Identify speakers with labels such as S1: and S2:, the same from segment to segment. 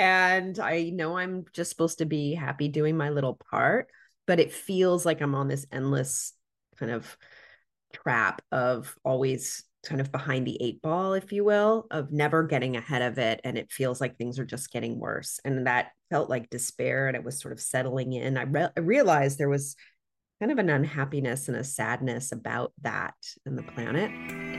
S1: and I know I'm just supposed to be happy doing my little part, but it feels like I'm on this endless kind of trap of always kind of behind the eight ball, if you will, of never getting ahead of it. And it feels like things are just getting worse. And that felt like despair and it was sort of settling in. I, re- I realized there was kind of an unhappiness and a sadness about that in the planet.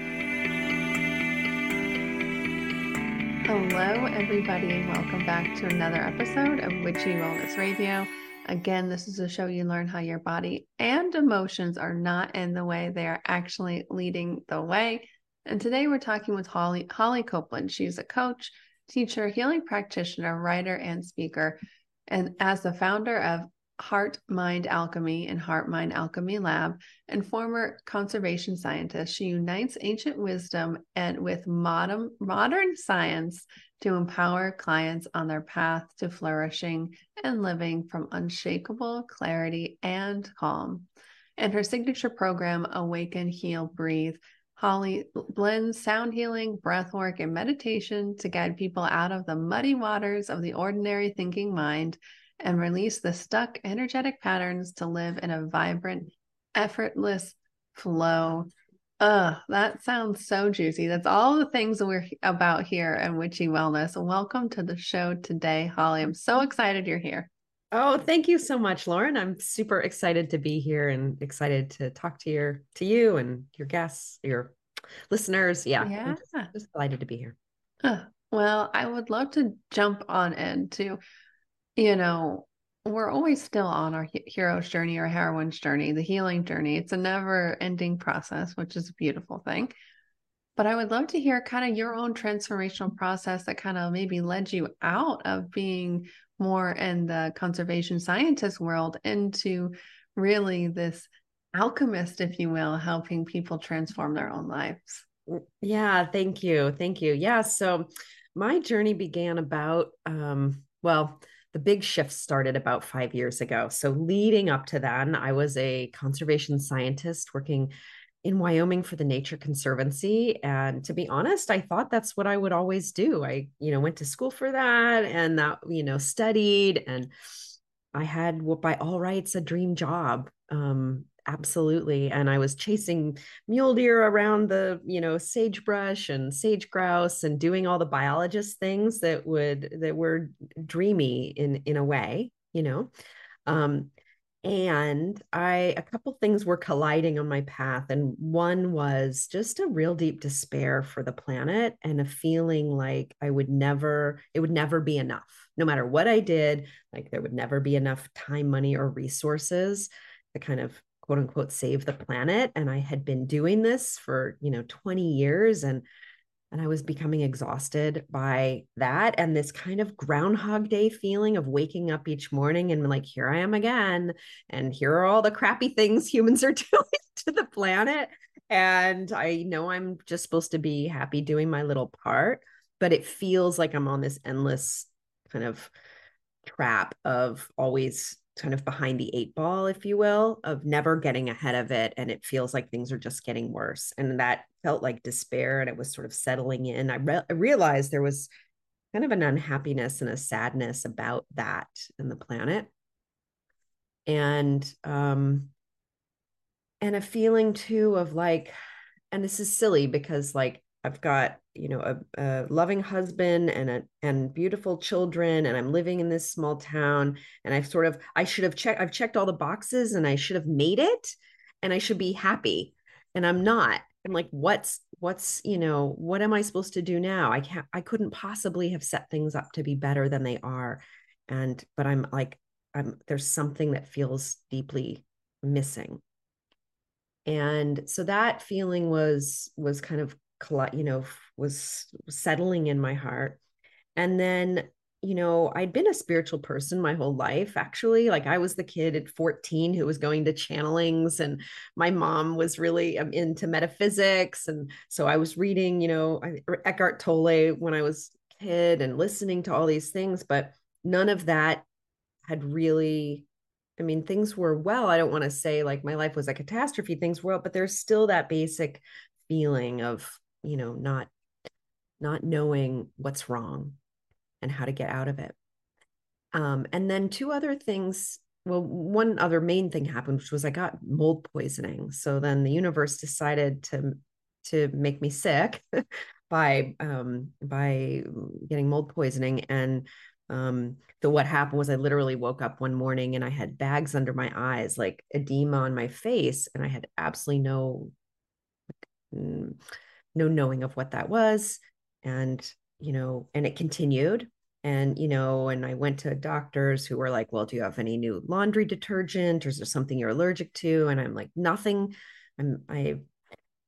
S2: Hello, everybody, and welcome back to another episode of Witchy Wellness Radio. Again, this is a show you learn how your body and emotions are not in the way, they are actually leading the way. And today we're talking with Holly, Holly Copeland. She's a coach, teacher, healing practitioner, writer, and speaker. And as the founder of Heart Mind Alchemy and HeartMind Alchemy Lab, and former conservation scientist, she unites ancient wisdom and with modern modern science to empower clients on their path to flourishing and living from unshakable clarity and calm. And her signature program, Awaken, Heal, Breathe, Holly blends sound healing, breath work, and meditation to guide people out of the muddy waters of the ordinary thinking mind and release the stuck energetic patterns to live in a vibrant, effortless flow. Ugh, that sounds so juicy. That's all the things we're about here at Witchy Wellness. Welcome to the show today, Holly. I'm so excited you're here.
S1: Oh, thank you so much, Lauren. I'm super excited to be here and excited to talk to your to you and your guests, your listeners. Yeah,
S2: yeah.
S1: Just, just, delighted to be here.
S2: Uh, well, I would love to jump on into, you know, we're always still on our hero's journey or heroine's journey, the healing journey. It's a never ending process, which is a beautiful thing. But I would love to hear kind of your own transformational process that kind of maybe led you out of being more in the conservation scientist world into really this alchemist, if you will, helping people transform their own lives.
S1: Mm, yeah, thank you. Thank you. Yeah. So my journey began about, um, well, the big shift started about five years ago. So leading up to then, I was a conservation scientist working in Wyoming for the Nature Conservancy. And to be honest, I thought that's what I would always do. I, you know, went to school for that and that, you know, studied and I had what by all rights a dream job. Um, absolutely. And I was chasing mule deer around the, you know, sagebrush and sage grouse and doing all the biologist things that would that were dreamy in in a way, you know. Um, and i a couple things were colliding on my path and one was just a real deep despair for the planet and a feeling like i would never it would never be enough no matter what i did like there would never be enough time money or resources to kind of quote unquote save the planet and i had been doing this for you know 20 years and and I was becoming exhausted by that and this kind of groundhog day feeling of waking up each morning and like, here I am again. And here are all the crappy things humans are doing to the planet. And I know I'm just supposed to be happy doing my little part, but it feels like I'm on this endless kind of trap of always kind of behind the eight ball, if you will, of never getting ahead of it. And it feels like things are just getting worse. And that felt like despair and it was sort of settling in. I, re- I realized there was kind of an unhappiness and a sadness about that in the planet. And, um, and a feeling too of like, and this is silly because like I've got you know a, a, loving husband and a and beautiful children and i'm living in this small town and i've sort of i should have checked i've checked all the boxes and i should have made it and i should be happy and i'm not. I'm like what's what's you know what am i supposed to do now? I can't i couldn't possibly have set things up to be better than they are and but i'm like i'm there's something that feels deeply missing. And so that feeling was was kind of you know was settling in my heart. And then you know i'd been a spiritual person my whole life actually. Like i was the kid at 14 who was going to channelings and my mom was really um, into metaphysics. And so i was reading you know eckhart tolle when i was kid and listening to all these things but none of that had really i mean things were well. I don't want to say like my life was a catastrophe things were but there's still that basic feeling of you know not not knowing what's wrong and how to get out of it. Um, and then two other things. Well, one other main thing happened, which was I got mold poisoning. So then the universe decided to to make me sick by um, by getting mold poisoning. And um, so what happened was I literally woke up one morning and I had bags under my eyes, like edema on my face, and I had absolutely no mm, no knowing of what that was. And you know, and it continued. And you know and i went to doctors who were like well do you have any new laundry detergent? Or is there something you're allergic to? And i'm like nothing. I'm i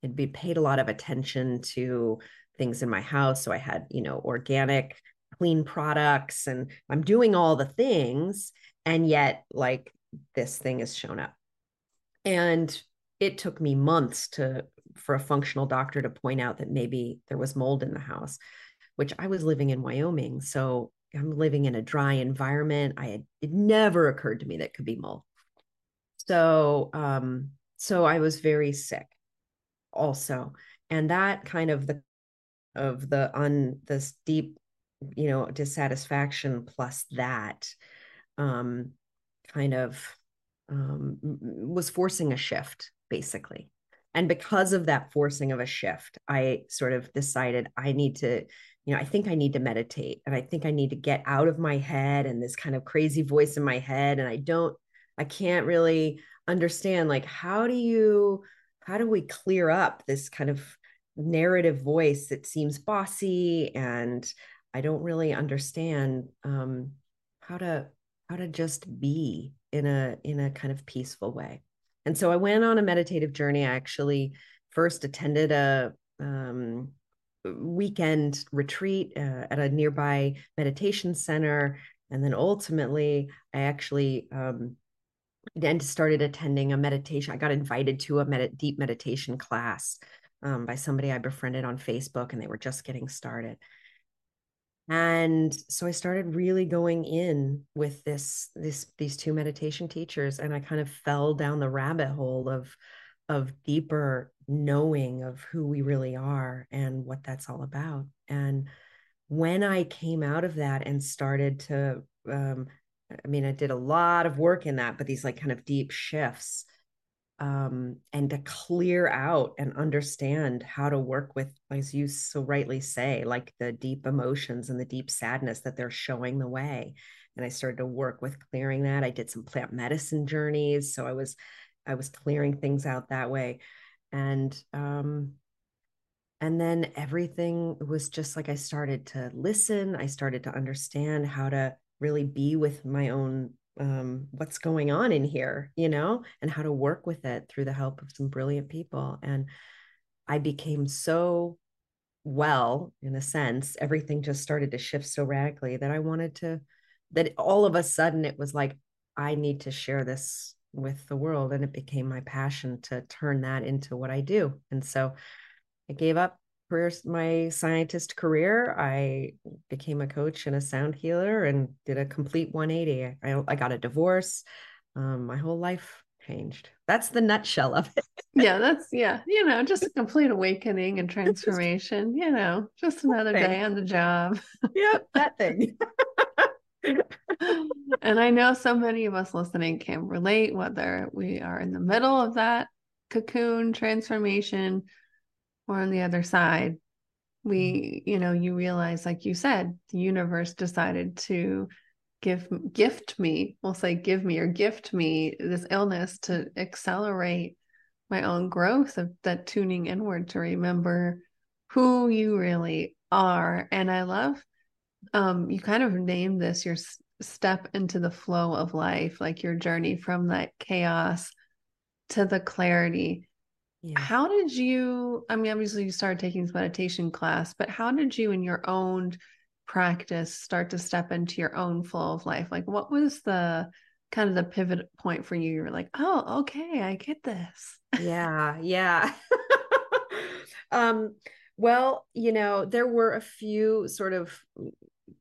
S1: had been paid a lot of attention to things in my house so i had you know organic clean products and i'm doing all the things and yet like this thing has shown up. And it took me months to for a functional doctor to point out that maybe there was mold in the house which I was living in Wyoming. So I'm living in a dry environment. I had it never occurred to me that could be mold. So um, so I was very sick also. And that kind of the of the on this deep, you know, dissatisfaction plus that um kind of um was forcing a shift basically and because of that forcing of a shift i sort of decided i need to you know, I think I need to meditate and I think I need to get out of my head and this kind of crazy voice in my head. And I don't, I can't really understand like, how do you, how do we clear up this kind of narrative voice that seems bossy and I don't really understand um, how to, how to just be in a, in a kind of peaceful way. And so I went on a meditative journey. I actually first attended a, um, weekend retreat uh, at a nearby meditation center. And then ultimately, I actually um, then started attending a meditation. I got invited to a med- deep meditation class um, by somebody I befriended on Facebook, and they were just getting started. And so I started really going in with this, this, these two meditation teachers, and I kind of fell down the rabbit hole of of deeper knowing of who we really are and what that's all about. And when I came out of that and started to, um, I mean, I did a lot of work in that, but these like kind of deep shifts um, and to clear out and understand how to work with, as you so rightly say, like the deep emotions and the deep sadness that they're showing the way. And I started to work with clearing that. I did some plant medicine journeys. So I was I was clearing things out that way. And um and then everything was just like I started to listen, I started to understand how to really be with my own um what's going on in here, you know, and how to work with it through the help of some brilliant people and I became so well in a sense everything just started to shift so radically that I wanted to that all of a sudden it was like I need to share this with the world and it became my passion to turn that into what I do. And so I gave up career, my scientist career. I became a coach and a sound healer and did a complete 180. I, I got a divorce. Um, my whole life changed. That's the nutshell of it.
S2: yeah, that's yeah, you know, just a complete awakening and transformation, you know, just another day on the job.
S1: yep, that thing
S2: and I know so many of us listening can relate, whether we are in the middle of that cocoon transformation or on the other side. We, you know, you realize, like you said, the universe decided to give gift me, we'll say give me or gift me this illness to accelerate my own growth of that tuning inward to remember who you really are. And I love um, you kind of named this your step into the flow of life, like your journey from that chaos to the clarity. Yeah. How did you? I mean, obviously, you started taking this meditation class, but how did you, in your own practice, start to step into your own flow of life? Like, what was the kind of the pivot point for you? You were like, oh, okay, I get this.
S1: Yeah, yeah. um, well, you know, there were a few sort of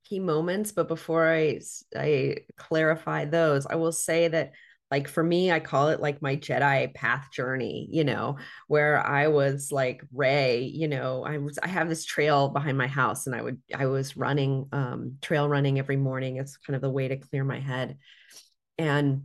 S1: key moments but before i i clarify those i will say that like for me i call it like my jedi path journey you know where i was like Rey you know i was i have this trail behind my house and i would i was running um trail running every morning it's kind of the way to clear my head and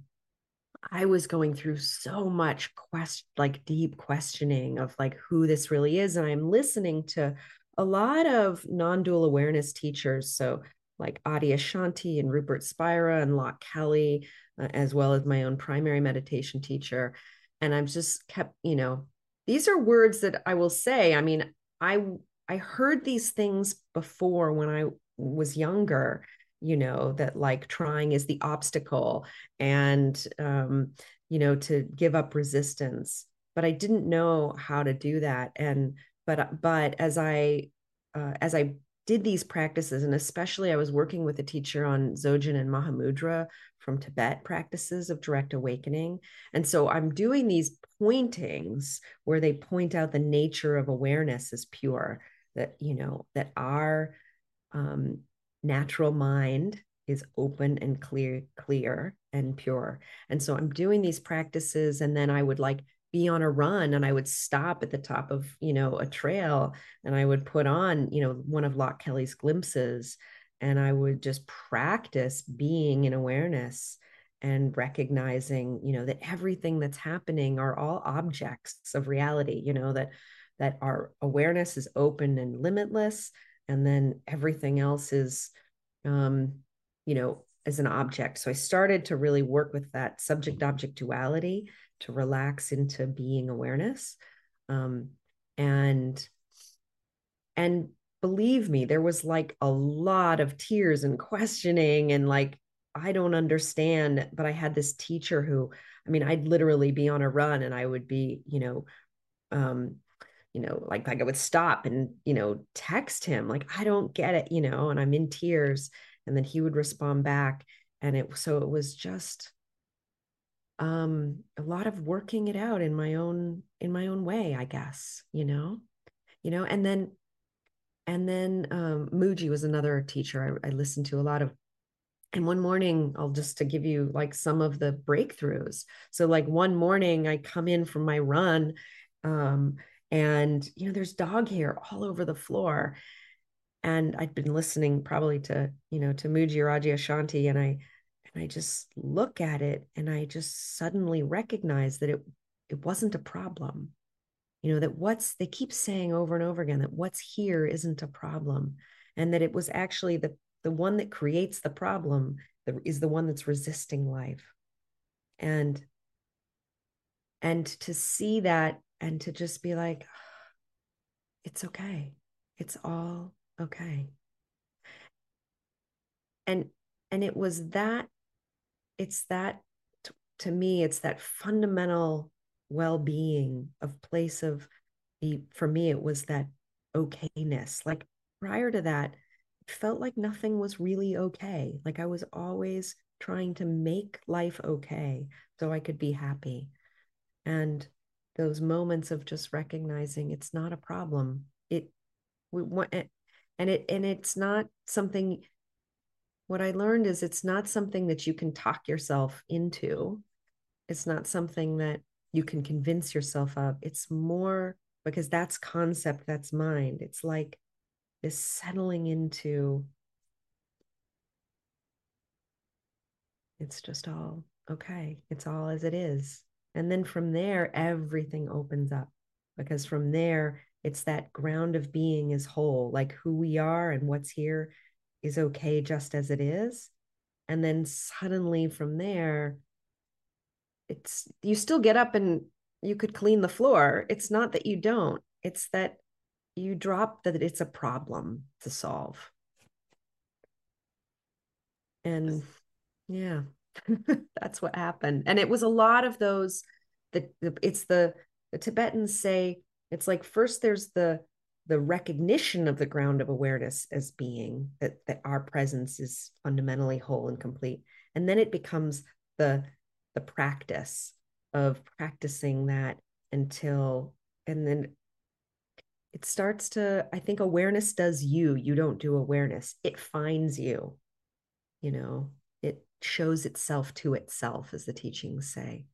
S1: I was going through so much quest like deep questioning of like who this really is. And I'm listening to a lot of non-dual awareness teachers. So like Adyashanti and Rupert Spira and Loch Kelly, uh, as well as my own primary meditation teacher. And I've just kept, you know, these are words that I will say. I mean, I I heard these things before when I was younger you know that like trying is the obstacle and um you know to give up resistance but i didn't know how to do that and but but as i uh, as i did these practices and especially i was working with a teacher on dzogchen and mahamudra from tibet practices of direct awakening. And so i'm doing these pointings where they point out the nature of awareness as pure that you know that our um, natural mind is open and clear clear and pure. And so i'm doing these practices and then i would like be on a run and i would stop at the top of you know a trail and i would put on you know one of loch kelly's glimpses and i would just practice being in awareness and recognizing you know that everything that's happening are all objects of reality you know that that our awareness is open and limitless and then everything else is um you know as an object. So i started to really work with that subject object duality to relax into being awareness. Um and and believe me there was like a lot of tears and questioning and like i don't understand but i had this teacher who i mean i'd literally be on a run and i would be you know um you know, like like I would stop and you know text him like I don't get it, you know, and I'm in tears, and then he would respond back, and it so it was just um a lot of working it out in my own in my own way, I guess, you know, you know, and then and then um, Mooji was another teacher I, I listened to a lot of. And one morning i'll just to give you like some of the breakthroughs. So like one morning i come in from my run um, and you know there's dog hair all over the floor. And i'd been listening probably to you know to Mooji or Adyashanti and i and i just look at it and i just suddenly recognize that it it wasn't a problem you know that what's they keep saying over and over again that what's here isn't a problem and that it was actually the the one that creates the problem that is the one that's resisting life and and to see that and to just be like, it's okay. It's all okay. And and it was that it's that to me it's that fundamental well-being of place of the for me it was that okayness. Like prior to that it felt like nothing was really okay. Like i was always trying to make life okay so i could be happy. And those moments of just recognizing it's not a problem it we want eh, and it and it's not something what i learned is it's not something that you can talk yourself into. It's not something that you can convince yourself of. It's more because that's concept that's mind. It's like this settling into it's just all okay. It's all as it is. And then from there, everything opens up because from there, it's that ground of being is whole, like who we are and what's here is okay just as it is. And then suddenly from there, it's you still get up and you could clean the floor. It's not that you don't, it's that you drop that it's a problem to solve. And yeah. That's what happened. And it was a lot of those the, the it's the the Tibetans say it's like first there's the the recognition of the ground of awareness as being that that our presence is fundamentally whole and complete. And then it becomes the the practice of practicing that until and then it starts to i think awareness does you you don't do awareness. It finds you you know? It shows itself to itself as the teachings say.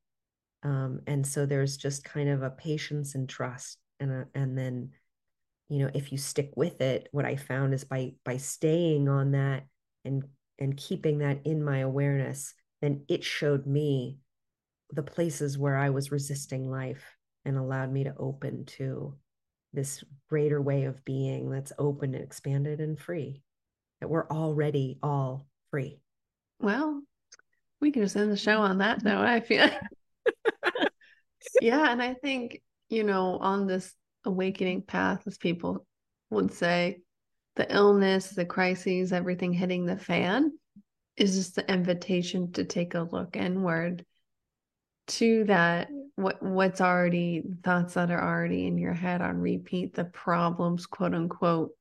S1: Um, and so there's just kind of a patience and trust and a, and then you know if you stick with it what i found is by by staying on that and and keeping that in my awareness then it showed me the places where i was resisting life and allowed me to open to this greater way of being that's open and expanded and free that we're already all free.
S2: Well we can just end the show on that note i feel yeah and i think you know on this awakening path as people would say. The illness the crises everything hitting the fan is just the invitation to take a look inward to that what what's already thoughts that are already in your head on repeat the problems quote unquote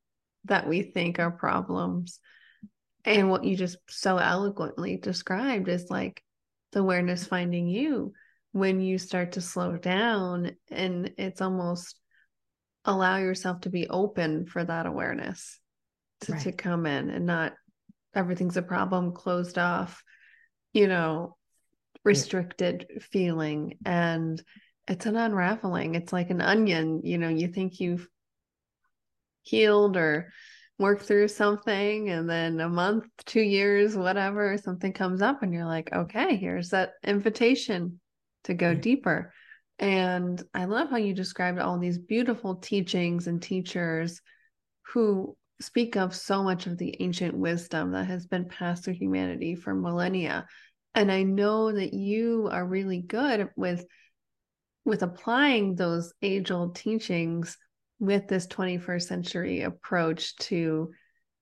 S2: that we think are problems. And what you just so eloquently described is like the awareness finding you when you start to slow down and it's almost allow yourself to be open for that awareness to, right. to come in and not everything's a problem closed off you know restricted yeah. feeling and it's an unraveling it's like an onion you know you think you've healed or worked through something and then a month two years whatever something comes up and you're like okay here's that invitation to go deeper and i love how you described all these beautiful teachings and teachers who speak of so much of the ancient wisdom that has been passed through humanity for millennia. And i know that you are really good with with applying those age old teachings with this 21st century approach to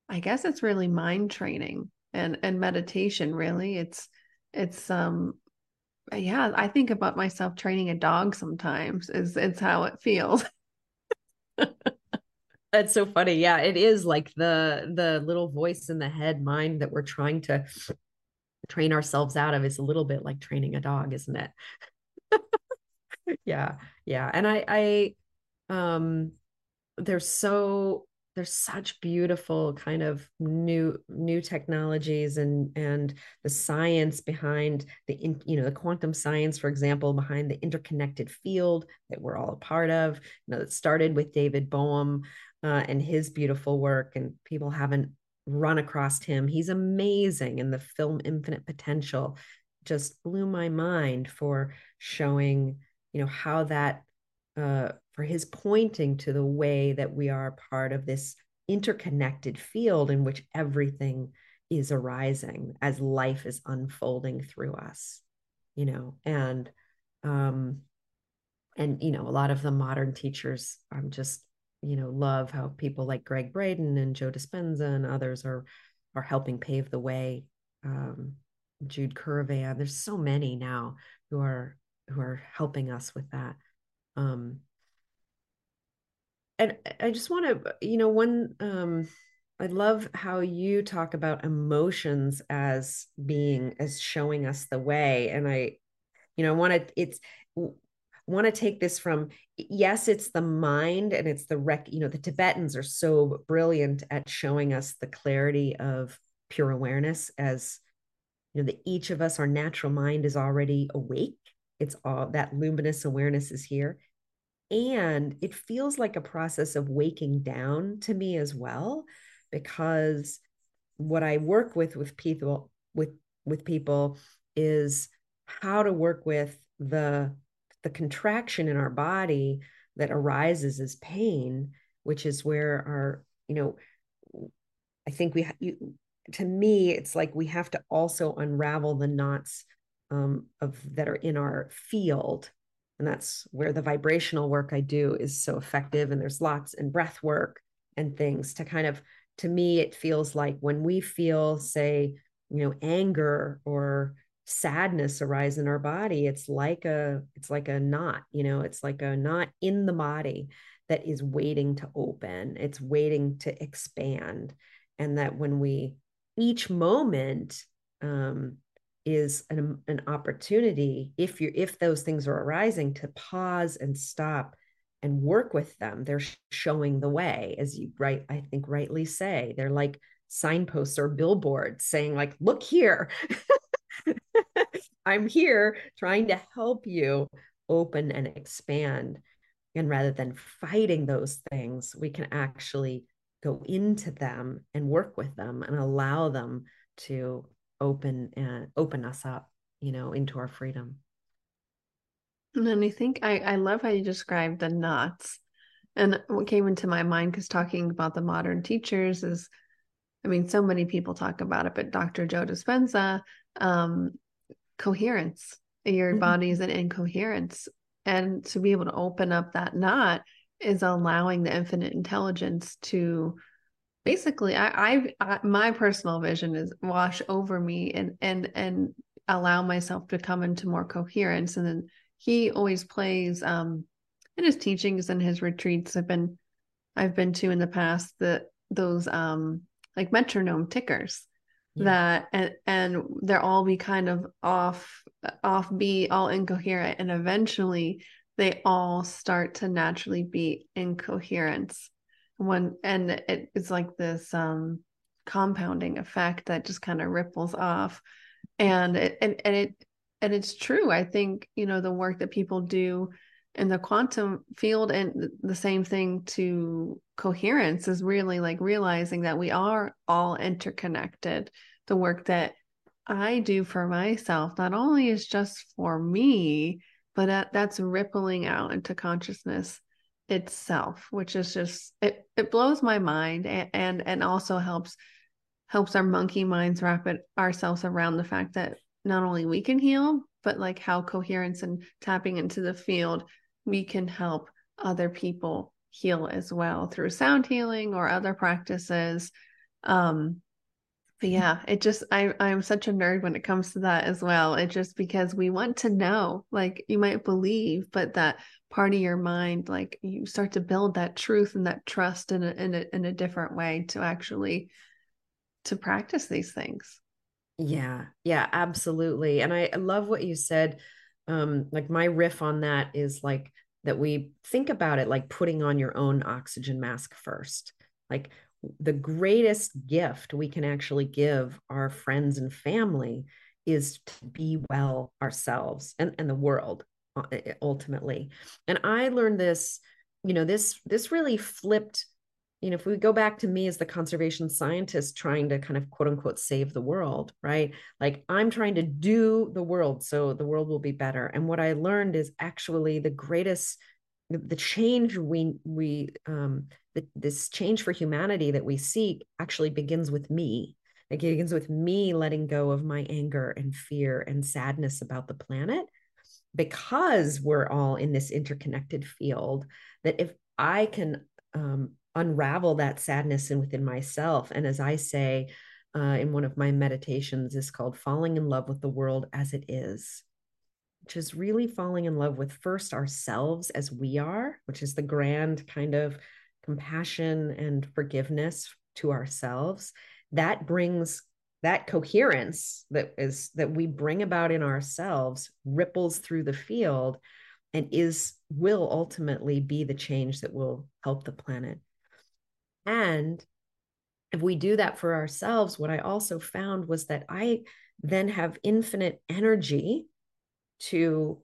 S2: i guess it's really mind training and and meditation really. It's it's um yeah i think about myself training a dog sometimes is it's how it feels
S1: that's so funny yeah it is like the the little voice in the head mind that we're trying to train ourselves out of is a little bit like training a dog, isn't it? yeah, yeah. And I, I, um, there's so there's such beautiful kind of new new technologies and and the science behind the in, you know the quantum science for example behind the interconnected field that we're all a part of you know it started with david bohm uh, and his beautiful work and people haven't run across him. He's amazing and the film Infinite Potential. Just blew my mind for showing, you know, how that uh, for his pointing to the way that we are part of this interconnected field in which everything is arising as life is unfolding through us, you know, and um and you know, a lot of the modern teachers I'm just you know love how people like gregg Braden and Joe Dispenza and others are are helping pave the way. Um, Jude Currivan, there's so many now who are who are helping us with that. Um, and I just want to, you know, one um, I love how you talk about emotions as being as showing us the way, and I, you know, I want to. It's want to take this from yes it's the mind and it's the rec you know the tibetans are so brilliant at showing us the clarity of pure awareness as you know that each of us our natural mind is already awake it's all that luminous awareness is here and it feels like a process of waking down to me as well because what i work with with people with with people is how to work with the the contraction in our body that arises as pain, which is where our, you know, I think we, you, to me, it's like we have to also unravel the knots um, of that are in our field. And that's where the vibrational work I do is so effective. And there's lots and breath work and things to kind of, to me, it feels like when we feel, say, you know, anger or sadness arise in our body it's like a it's like a knot you know it's like a knot in the body that is waiting to open it's waiting to expand and that when we each moment um, is an, an opportunity if you if those things are arising to pause and stop and work with them. They're showing the way as you right i think rightly say. They're like signposts or billboards saying like look here. I'm here trying to help you open and expand. And rather than fighting those things we can actually go into them and work with them and allow them to open and open us up you know into our freedom
S2: and then i think i i love how you described the knots and what came into my mind because talking about the modern teachers is I mean, so many people talk about it, but Dr. Joe Dispenza, um, coherence, your mm-hmm. body is an incoherence. And to be able to open up that knot is allowing the infinite intelligence to basically I, I, I my personal vision is wash over me and and and allow myself to come into more coherence. And then he always plays um in his teachings and his retreats i've been i've been to in the past that those um like metronome tickers yeah. that and and they're all be kind of off off beat all incoherent. And eventually they all start to naturally be in when and it, it's like this um compounding effect that just kind of ripples off. And it and, and it and it's true. I think you know the work that people do in the quantum field and the same thing to coherence is really like realizing that we are all interconnected. The work that i do for myself not only is just for me but that, that's rippling out into consciousness itself which is just it, it blows my mind and, and and also helps helps our monkey minds wrap it ourselves around the fact that not only we can heal but like how coherence and tapping into the field we can help other people heal as well through sound healing or other practices. Um but yeah it just i i'm such a nerd when it comes to that as well. It just because we want to know like you might believe but that part of your mind like you start to build that truth and that trust in a in a, in a different way to actually to practice these things.
S1: Yeah yeah absolutely. And i love what you said um like my riff on that is like that we think about it like putting on your own oxygen mask first. Like the greatest gift we can actually give our friends and family is to be well ourselves and, and the world uh, ultimately and i learned this you know this this really flipped you know, if we go back to me as the conservation scientist trying to kind of quote unquote save the world, right? Like I'm trying to do the world so the world will be better. And what I learned is actually the greatest the change we we um the, this change for humanity that we seek actually begins with me it begins with me letting go of my anger and fear and sadness about the planet because we're all in this interconnected field that if i can um, unravel that sadness in within myself. And as I say uh, in one of my meditations, is called falling in love with the world as it is, which is really falling in love with first ourselves as we are, which is the grand kind of compassion and forgiveness to ourselves. That brings that coherence that is that we bring about in ourselves ripples through the field and is will ultimately be the change that will help the planet and if we do that for ourselves, what I also found was that I then have infinite energy to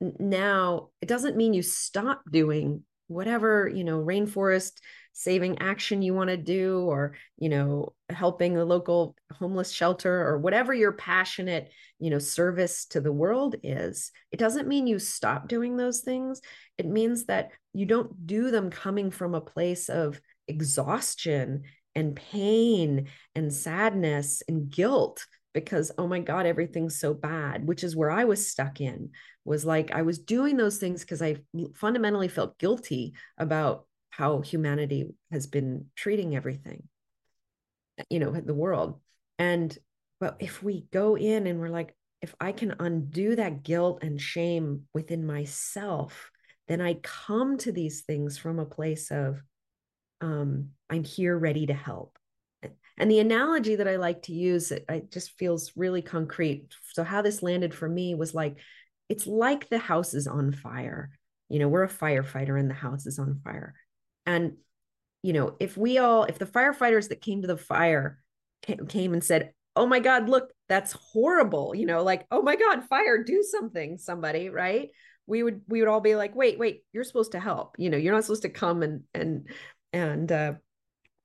S1: now, it doesn't mean you stop doing whatever, you know, rainforest saving action you want to do, or, you know, helping a local homeless shelter, or whatever your passionate, you know, service to the world is. It doesn't mean you stop doing those things. It means that you don't do them coming from a place of exhaustion and pain and sadness and guilt because oh my god everything's so bad which is where i was stuck in was like i was doing those things because i fundamentally felt guilty about how humanity has been treating everything you know the world and but if we go in and we're like if i can undo that guilt and shame within myself then i come to these things from a place of um, I'm here ready to help. And the analogy that I like to use, it, it just feels really concrete. So, how this landed for me was like, it's like the house is on fire. You know, we're a firefighter and the house is on fire. And, you know, if we all, if the firefighters that came to the fire came and said, oh my God, look, that's horrible, you know, like, oh my God, fire, do something, somebody, right? We would, we would all be like, wait, wait, you're supposed to help, you know, you're not supposed to come and, and, and, uh,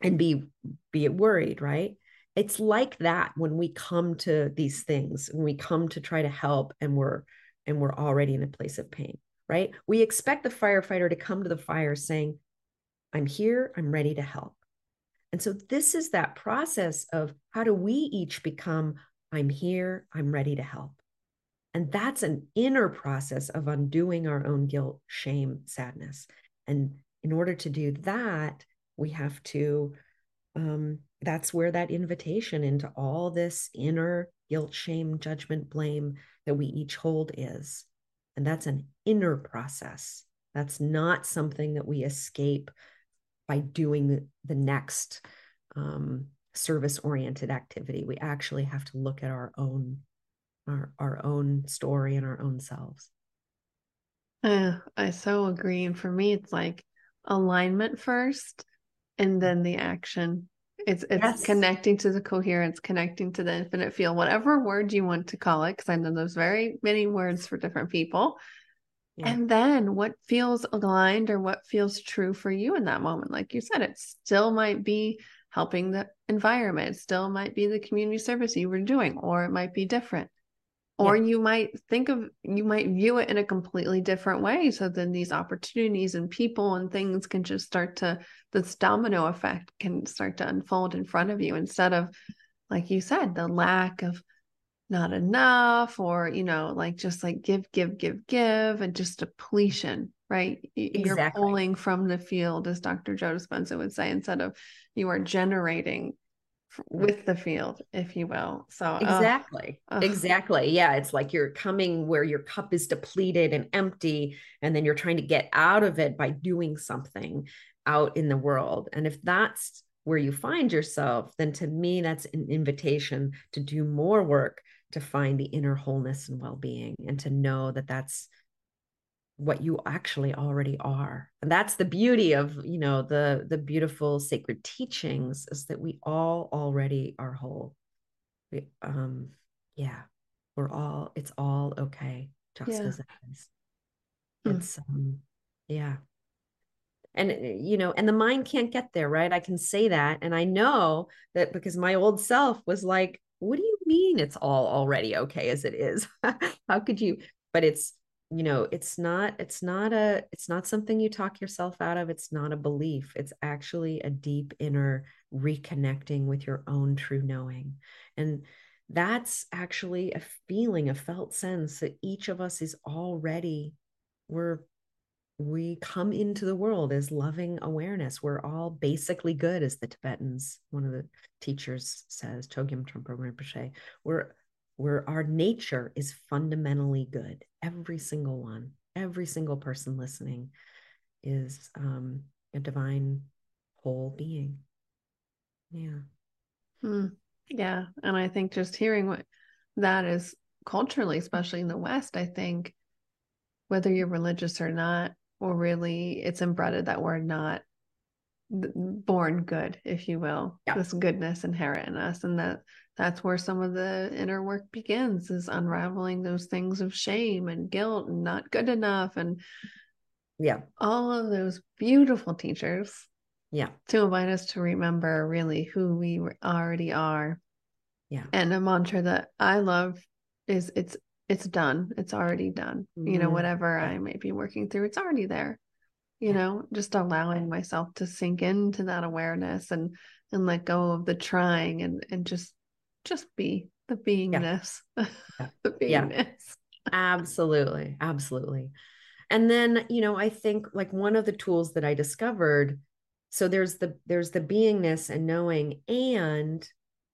S1: and be, be worried, right? It's like that when we come to these things, when we come to try to help and we're, and we're already in a place of pain, right? We expect the firefighter to come to the fire saying, I'm here, I'm ready to help. And so this is that process of how do we each become, I'm here, I'm ready to help. And that's an inner process of undoing our own guilt, shame, sadness. And in order to do that, we have to, um, that's where that invitation into all this inner guilt, shame, judgment, blame that we each hold is. And that's an inner process. That's not something that we escape by doing the next um, service oriented activity. We actually have to look at our own our, our own story and our own selves.
S2: Uh, I so agree. And for me, it's like alignment first and then the action. It's it's yes. connecting to the coherence, connecting to the infinite field, whatever word you want to call it, because I know there's very many words for different people. Yeah. And then what feels aligned or what feels true for you in that moment? Like you said, it still might be helping the environment, it still might be the community service you were doing, or it might be different. Or yeah. you might think of, you might view it in a completely different way. So then these opportunities and people and things can just start to, this domino effect can start to unfold in front of you instead of, like you said, the lack of not enough or you know like just like give give give give and just depletion right exactly. you're pulling from the field as dr joe dispenza would say instead of you are generating with the field if you will. So
S1: exactly uh, exactly. Yeah it's like you're coming where your cup is depleted and empty and then you're trying to get out of it by doing something out in the world. And if that's where you find yourself then to me that's an invitation to do more work to find the inner wholeness and well-being and to know that that's what you actually already are. And that's the beauty of you know the the beautiful sacred teachings is that we all already are whole. We, um yeah we're all it's all okay just yeah. as it is mm. it's um yeah. And eh, you know and the mind can't get there right? I can say that and i know that because my old self was like what do you mean it's all already okay as it is? How could you? But it's you know it's not it's not a it's not something you talk yourself out of it's not a belief it's actually a deep inner reconnecting with your own true knowing and that's actually a feeling a felt sense that each of us is already we're we come into the world as loving awareness. We're all basically good, as the Tibetans, one of the teachers says, Chogyam Trungpa Rinpoche. We're, we're, our nature is fundamentally good. Every single one, every single person listening is um, a divine whole being. Yeah.
S2: Hmm. Yeah. And I think just hearing what that is culturally, especially in the West, I think whether you're religious or not, or really it's embedded that we're not born good if you will yeah. this goodness inherent in us and that that's where some of the inner work begins is unraveling those things of shame and guilt and not good enough and
S1: yeah
S2: all of those beautiful teachers
S1: yeah
S2: to invite us to remember really who we already are
S1: yeah
S2: and a mantra that i love is it's it's done. It's already done. Mm-hmm. You know, mm-hmm. whatever I may be working through, it's already there. You yeah. know, just allowing myself to sink into that awareness and and let go of the trying and and just just be the beingness. Yeah. the beingness.
S1: Absolutely. Absolutely. And then, you know, I think like one of the tools that I discovered so there's the there's the beingness and knowing and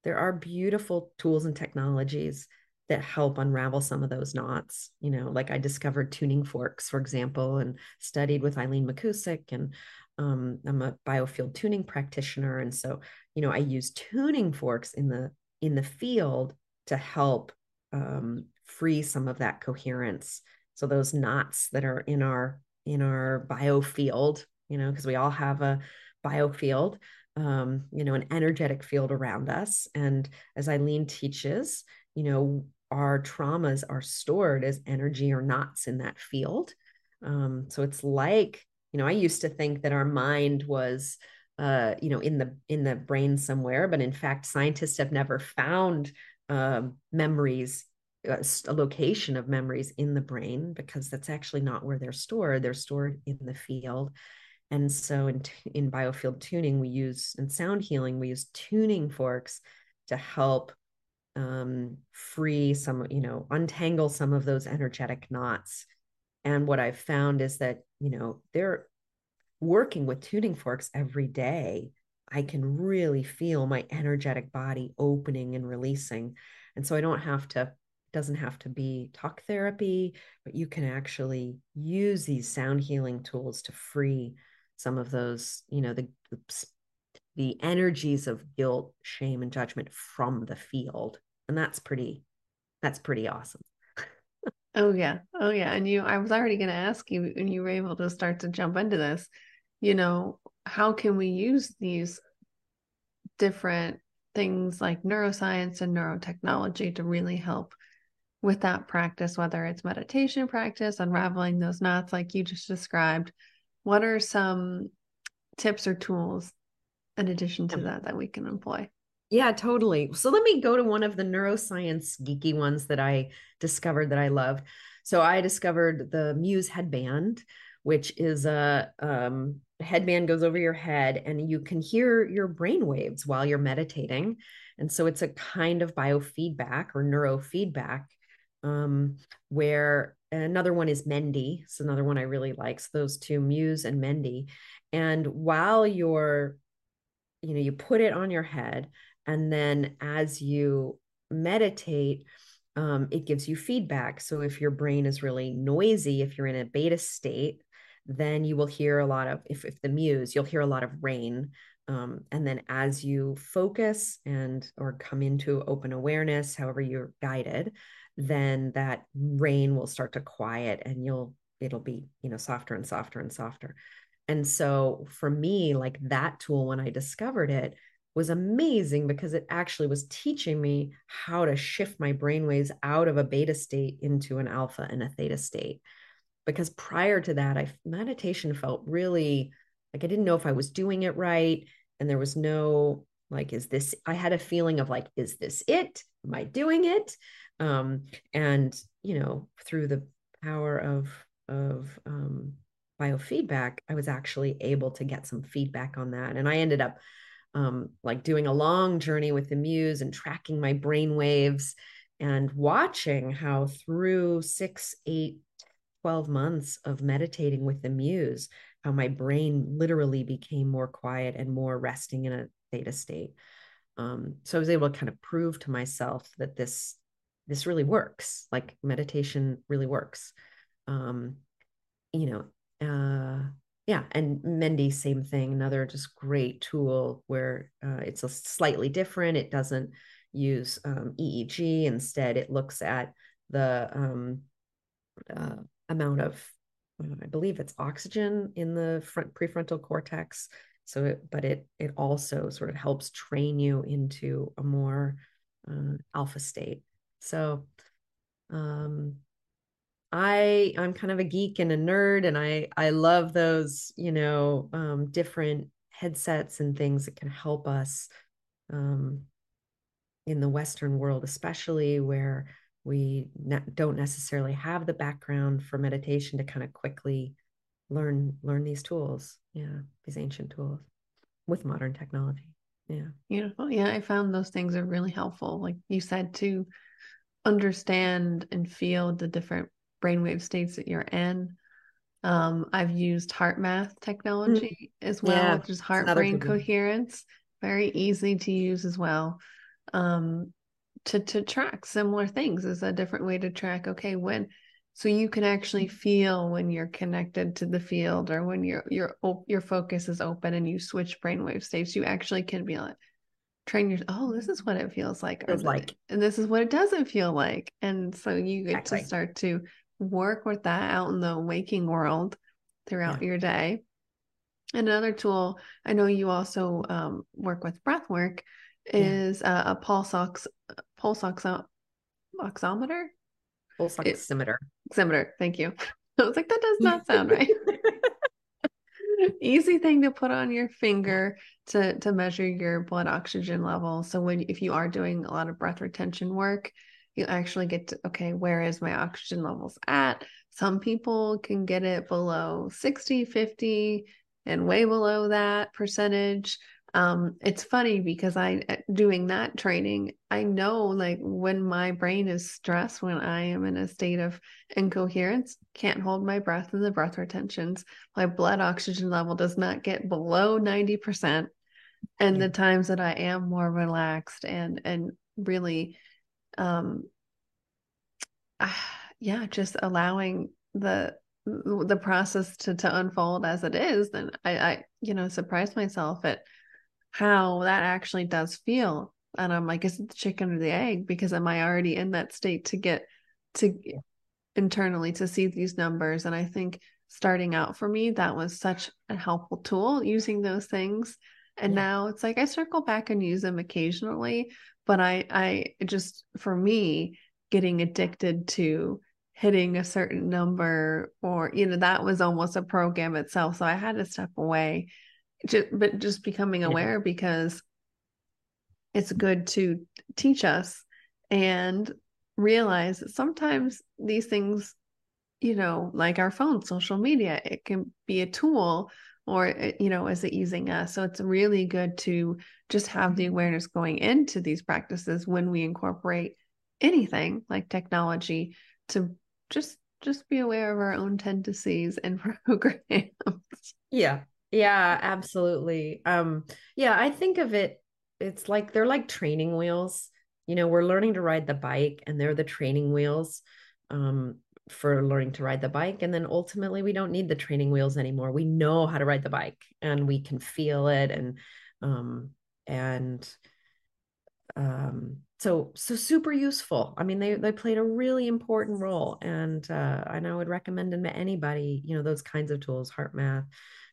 S1: there are beautiful tools and technologies that help unravel some of those knots. You know, like I discovered tuning forks, for example, and studied with Eileen McKusick, and um, I'm a biofield tuning practitioner, and so you know I use tuning forks in the in the field to help um, free some of that coherence. So those knots that are in our in our biofield, you know, because we all have a biofield, um, you know, an energetic field around us. And as Eileen teaches, you know, our traumas are stored as energy or knots in that field. Um, so it's like, you know, I used to think that our mind was, uh, you know, in the in the brain somewhere, but in fact, scientists have never found uh, memories, uh, a location of memories in the brain because that's actually not where they're stored. They're stored in the field. And so in, in biofield tuning, we use, in sound healing, we use tuning forks to help um, free some, you know, untangle some of those energetic knots. And what I've found is that, you know, they're working with tuning forks every day. I can really feel my energetic body opening and releasing. And so I don't have to, doesn't have to be talk therapy, but you can actually use these sound healing tools to free some of those, you know, the the energies of guilt, shame, and judgment from the field. And that's pretty, that's pretty awesome.
S2: oh yeah. Oh yeah. And you I was already gonna ask you and you were able to start to jump into this, you know, how can we use these different things like neuroscience and neurotechnology to really help with that practice, whether it's meditation practice, unraveling those knots like you just described, what are some tips or tools in addition to that that we can employ?
S1: Yeah, totally. So let me go to one of the neuroscience geeky ones that I discovered that I love. So I discovered the Muse headband, which is a um, headband goes over your head and you can hear your brain waves while you're meditating. And so it's a kind of biofeedback or neurofeedback um, where another one is Mendi. It's another one I really like. So those two, Muse and Mendi. And while you're, you know, you put it on your head, and then as you meditate, um, it gives you feedback. So if your brain is really noisy, if you're in a beta state, then you will hear a lot of, if, if the muse, you'll hear a lot of rain. Um, and then as you focus and or come into open awareness, however you're guided, then that rain will start to quiet and you'll it'll be you know softer and softer and softer and so for me like that tool when i discovered it was amazing because it actually was teaching me how to shift my brainwaves out of a beta state into an alpha and a theta state. Because prior to that i meditation felt really like i didn't know if i was doing it right. And there was no like is this i had a feeling of like is this it? Am i doing it? Um, and you know through the power of of um, biofeedback i was actually able to get some feedback on that. And i ended up um, like doing a long journey with the muse and tracking my brain waves and watching how through six eight 12 months of meditating with the muse how my brain literally became more quiet and more resting in a theta state. Um, so i was able to kind of prove to myself that this this really works like meditation really works. Um you know uh yeah and mendi same thing another just great tool where uh, it's a slightly different it doesn't use um, eeg instead it looks at the um, uh, amount of uh, i believe it's oxygen in the front prefrontal cortex so it, but it it also sort of helps train you into a more uh, alpha state. So um I I'm kind of a geek and a nerd and I I love those, you know, um different headsets and things that can help us um in the western world especially where we ne- don't necessarily have the background for meditation to kind of quickly learn learn these tools. Yeah these ancient tools with modern technology. Yeah.
S2: Beautiful. Yeah i found those things are really helpful like you said to understand and feel the different brainwave states that you're in. Um, I've used HeartMath technology mm. as well, yeah, which is heart brain coherence, very easy to use as well. Um, to to track similar things is a different way to track. Okay, when so you can actually feel when you're connected to the field or when your your your focus is open and you switch brainwave states. You actually can feel it train your oh this is what it feels like
S1: like
S2: and this is what it doesn't feel like and so you get exactly. to start to work with that out in the waking world throughout yeah. your day And Another tool, I know you also um, work with breath work, is yeah. a, a pulse ox pulse oxo- oximeter.
S1: Pulse oximeter.
S2: It, oximeter. Thank you. I was like, that does not sound right. Easy thing to put on your finger to to measure your blood oxygen level. So when if you are doing a lot of breath retention work, you actually get to okay, where is my oxygen levels at? Some people can get it below 60, 50 and way below that percentage. Um it's funny because i uh, doing that training i know like when my brain is stressed when i am in a state of incoherence can't hold my breath in the breath retentions my blood oxygen level does not get below 90% and the times that i am more relaxed and and really um yeah just allowing the the process to to unfold as it is, then I, I you know surprise myself at how that actually does feel. And I'm like, is it the chicken or the egg? Because am I already in that state to get to internally to see these numbers? And I think starting out for me, that was such a helpful tool using those things. And yeah. now it's like I circle back and use them occasionally, but I I just for me getting addicted to hitting a certain number or you know that was almost a program itself so i had to step away just, but just becoming aware yeah. because it's good to teach us and realize that sometimes these things you know like our phone social media it can be a tool or eh, you know is it using us so it's really good to just have the awareness going into these practices when we incorporate anything like technology to just just be aware of our own tendencies and programs.
S1: Yeah. Yeah, absolutely. Um yeah, I think of it it's like they're like training wheels. You know, we're learning to ride the bike and they're the training wheels um for learning to ride the bike and then ultimately we don't need the training wheels anymore. We know how to ride the bike and we can feel it and um and um so so super useful i mean they they played a really important role and uh and i would recommend them to anybody you know those kinds of tools HeartMath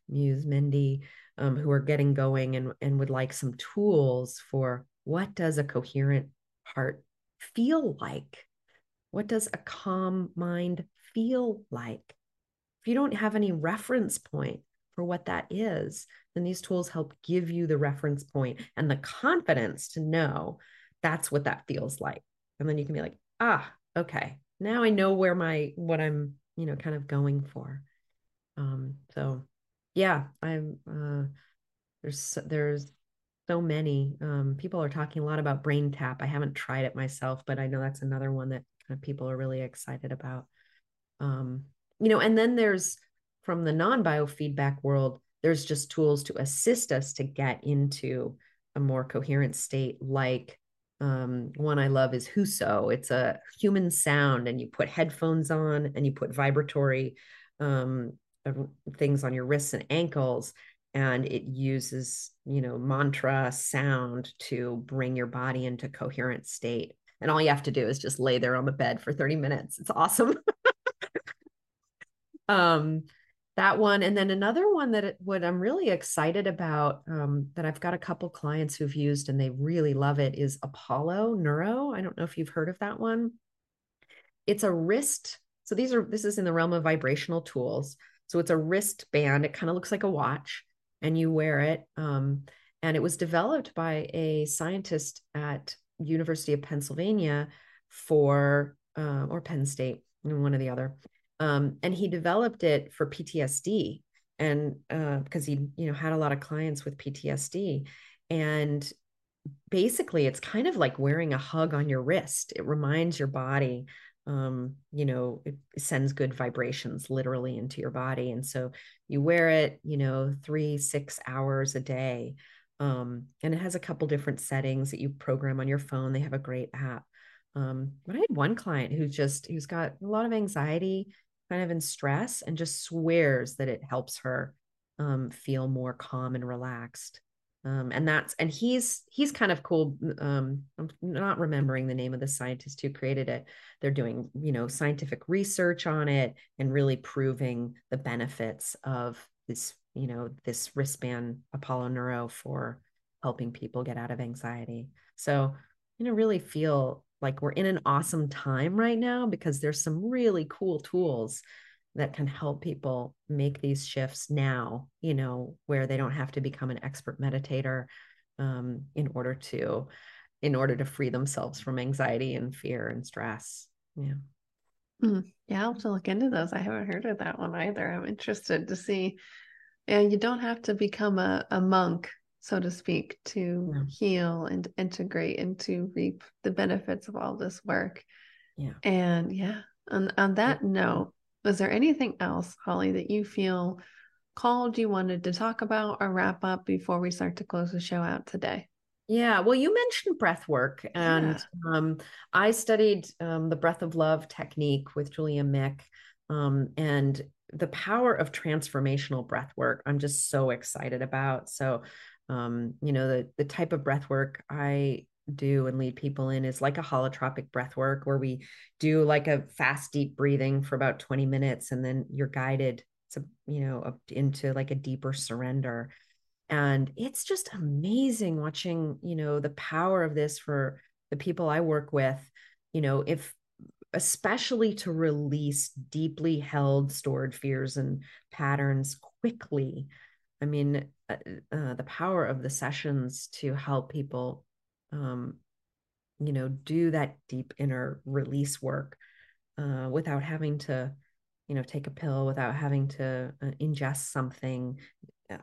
S1: muse Mendi um, who are getting going and and would like some tools for what does a coherent heart feel like what does a calm mind feel like? If you don't have any reference point for what that is then these tools help give you the reference point and the confidence to know that's what that feels like. And then you can be like ah okay. Now i know where my what i'm you know kind of going for. Um so yeah i'm uh there's there's so many. Um people are talking a lot about brain tap. i haven't tried it myself but i know that's another one that people are really excited about um you know and then there's from the non-biofeedback world there's just tools to assist us to get into a more coherent state like um, one I love is Huso. It's a human sound, and you put headphones on and you put vibratory um, uh, things on your wrists and ankles, and it uses, you know, mantra sound to bring your body into coherent state. And all you have to do is just lay there on the bed for 30 minutes. It's awesome. um, that one and then another one that it, what i'm really excited about um, that i've got a couple clients who've used and they really love it is apollo neuro i don't know if you've heard of that one it's a wrist so these are this is in the realm of vibrational tools so it's a wristband it kind of looks like a watch and you wear it um, and it was developed by a scientist at university of pennsylvania for uh, or penn state one or the other. Um, and he developed it for PTSD and uh, because he you know had a lot of clients with PTSD and basically it's kind of like wearing a hug on your wrist. It reminds your body um, you know it sends good vibrations literally into your body. And so you wear it you know three six hours a day um, and it has a couple different settings that you program on your phone they have a great app um, but i had one client who's just who's got a lot of anxiety kind of in stress and just swears that it helps her um, feel more calm and relaxed. Um, and that's and he's he's kind of cool. Um, I'm not remembering the name of the scientist who created it. They're doing you know scientific research on it and really proving the benefits of this you know, this wristband Apollo Neuro for helping people get out of anxiety. So, you know, really feel like we're in an awesome time right now because there's some really cool tools that can help people make these shifts now, you know, where they don't have to become an expert meditator um, in order to in order to free themselves from anxiety and fear and stress. Yeah.
S2: Mm, yeah, I'll have to look into those. I haven't heard of that one either. I'm interested to see. And you don't have to become a, a monk, so to speak, to yeah. heal and integrate and to reap the benefits of all this work.
S1: Yeah.
S2: And yeah, on, on that yeah. note, was there anything else, Holly, that you feel called you wanted to talk about or wrap up before we start to close the show out today?
S1: Yeah, well, you mentioned breath work, and yeah. um, I studied um, the breath of love technique with Julia Mick, um, and the power of transformational breath work. I'm just so excited about. So, um, you know, the the type of breath work I do and lead people in is like a holotropic breath work, where we do like a fast, deep breathing for about 20 minutes, and then you're guided to, you know, into like a deeper surrender and it's just amazing watching you know the power of this for the people i work with you know if especially to release deeply held stored fears and patterns quickly. I mean uh, uh, the power of the sessions to help people um you know do that deep inner release work uh, without having to you know take a pill without having to uh, ingest something.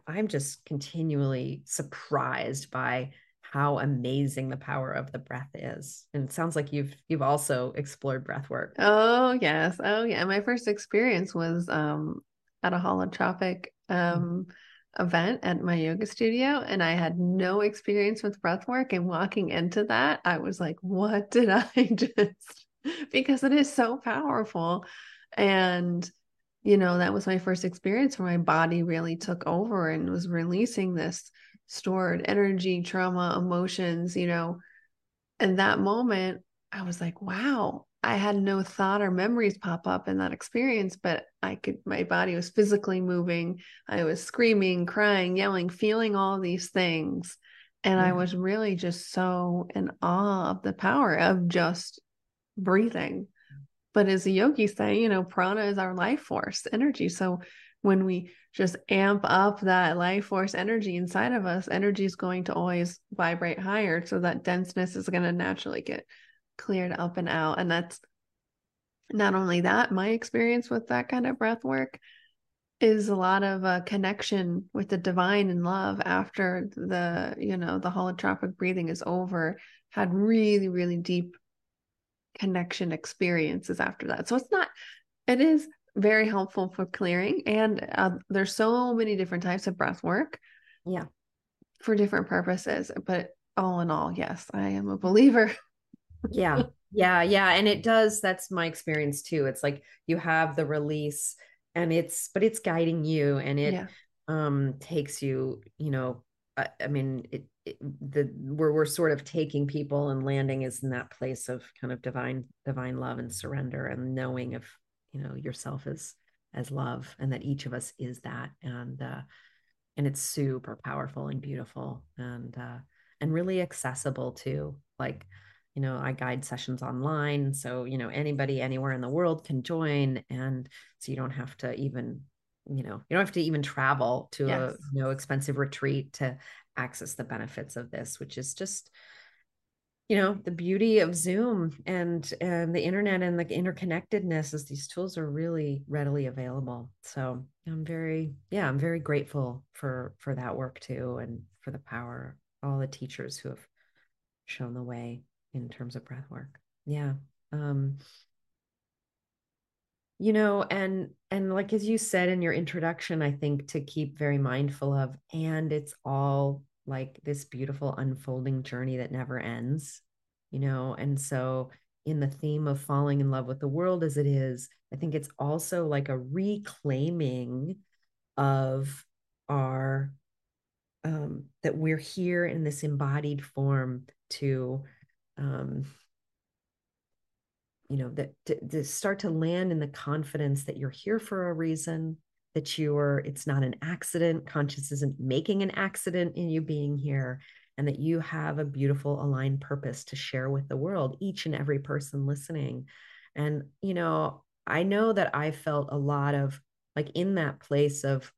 S1: I'm just continually surprised by how amazing the power of the breath is. And it sounds like you've you've also explored breath work.
S2: Oh yes. Oh yeah. My first experience was um at a holotropic um event at my yoga studio and I had no experience with breath work and walking into that I was like what did I just because it is so powerful and you know, that was my first experience where my body really took over and was releasing this stored energy, trauma, emotions, you know. And that moment, I was like, wow, I had no thought or memories pop up in that experience, but I could, my body was physically moving. I was screaming, crying, yelling, feeling all these things. And yeah. I was really just so in awe of the power of just breathing but as the yogis say, you know, prana is our life force energy. So when we just amp up that life force energy inside of us, energy is going to always vibrate higher. So that denseness is going to naturally get cleared up and out. And that's not only that, my experience with that kind of breath work is a lot of uh, connection with the divine and love after the you know the holotropic breathing is over had really really deep connection experiences after that. So it's not, it is very helpful for clearing. And uh, there's so many different types of breath work.
S1: Yeah.
S2: For different purposes. But all in all, yes, I am a believer.
S1: yeah. Yeah. Yeah. And it does, that's my experience too. It's like you have the release and it's, but it's guiding you and it yeah. um takes you, you know, I, I mean, it, the where we're sort of taking people and landing is in that place of kind of divine divine love and surrender and knowing of you know yourself as as love and that each of us is that and uh and it's super powerful and beautiful and uh and really accessible too like you know i guide sessions online so you know anybody anywhere in the world can join and so you don't have to even you know you don't have to even travel to yes. a you know expensive retreat to access the benefits of this, which is just you know the beauty of zoom and and the internet and the interconnectedness is these tools are really readily available. So i'm very yeah i'm very grateful for for that work too and for the power all the teachers who have shown the way in terms of breath work. Yeah um you know and and like as you said in your introduction i think to keep very mindful of and it's all like this beautiful unfolding journey that never ends you know? And so in the theme of falling in love with the world as it is i think it's also like a reclaiming of our um that we're here in this embodied form to um you know that to, to, start to land in the confidence that you're here for a reason that you're it's not an accident conscious isn't making an accident in you being here and that you have a beautiful aligned purpose to share with the world each and every person listening. And you know i know that i felt a lot of like in that place of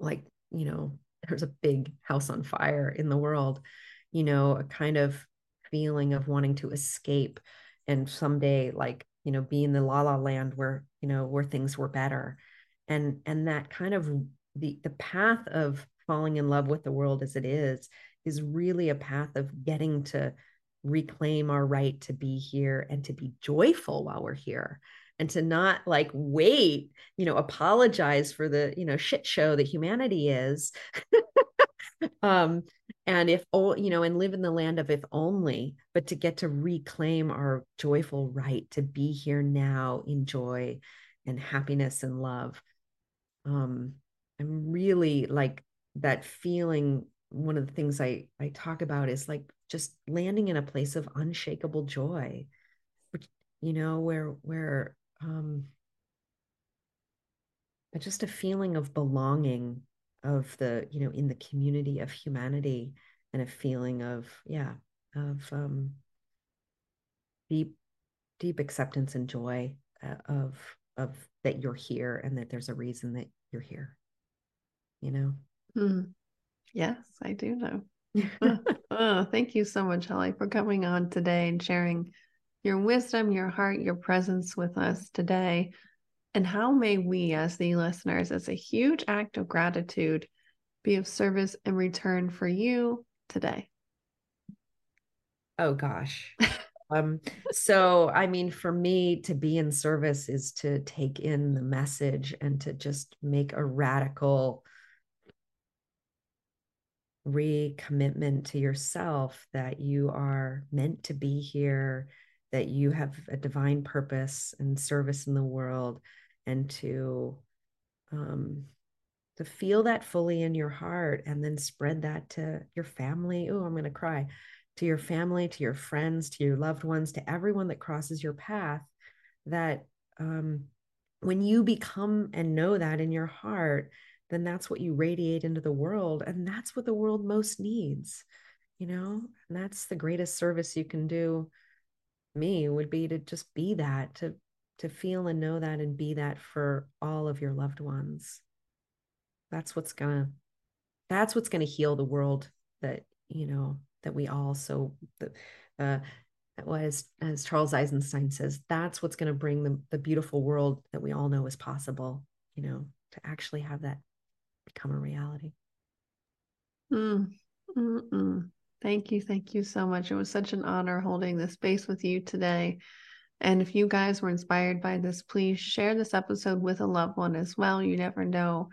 S1: like you know there's a big house on fire in the world you know a kind of feeling of wanting to escape and someday like you know be in the la la land where you know where things were better and and that kind of the the path of falling in love with the world as it is is really a path of getting to reclaim our right to be here and to be joyful while we're here and to not like wait you know apologize for the you know shit show that humanity is. Um and if oh you know and live in the land of if only but to get to reclaim our joyful right to be here now in joy and happiness and love um i'm really like that feeling one of the things i i talk about is like just landing in a place of unshakable joy you know where where um just a feeling of belonging of the you know in the community of humanity and a feeling of yeah of um deep deep acceptance and joy uh, of of that you're here and that there's a reason that you're here you know
S2: mm. yes i do know oh, oh, thank you so much holly for coming on today and sharing your wisdom your heart your presence with us today and how may we, as the listeners, as a huge act of gratitude, be of service in return for you today?
S1: Oh, gosh. um, so, I mean, for me to be in service is to take in the message and to just make a radical recommitment to yourself that you are meant to be here that you have a divine purpose and service in the world and to um to feel that fully in your heart and then spread that to your family. Oh i'm going to cry to your family to your friends to your loved ones to everyone that crosses your path that um when you become and know that in your heart then that's what you radiate into the world and that's what the world most needs you know? And that's the greatest service you can do me would be to just be that to to feel and know that and be that for all of your loved ones. That's what's gonna that's what's gonna heal the world that you know that we all so uh was as charles eisenstein says that's what's going to bring the, the beautiful world that we all know is possible you know to actually have that become a reality
S2: mm. thank you thank you so much it was such an honor holding this space with you today and if you guys were inspired by this, please share this episode with a loved one as well. You never know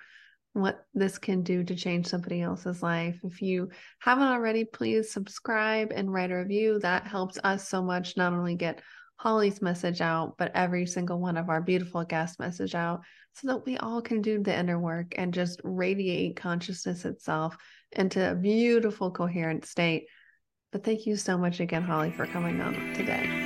S2: what this can do to change somebody else's life. If you haven't already, please subscribe and write a review. That helps us so much, not only get Holly's message out, but every single one of our beautiful guest message out so that we all can do the inner work and just radiate consciousness itself into a beautiful, coherent state. But thank you so much again, Holly, for coming on today.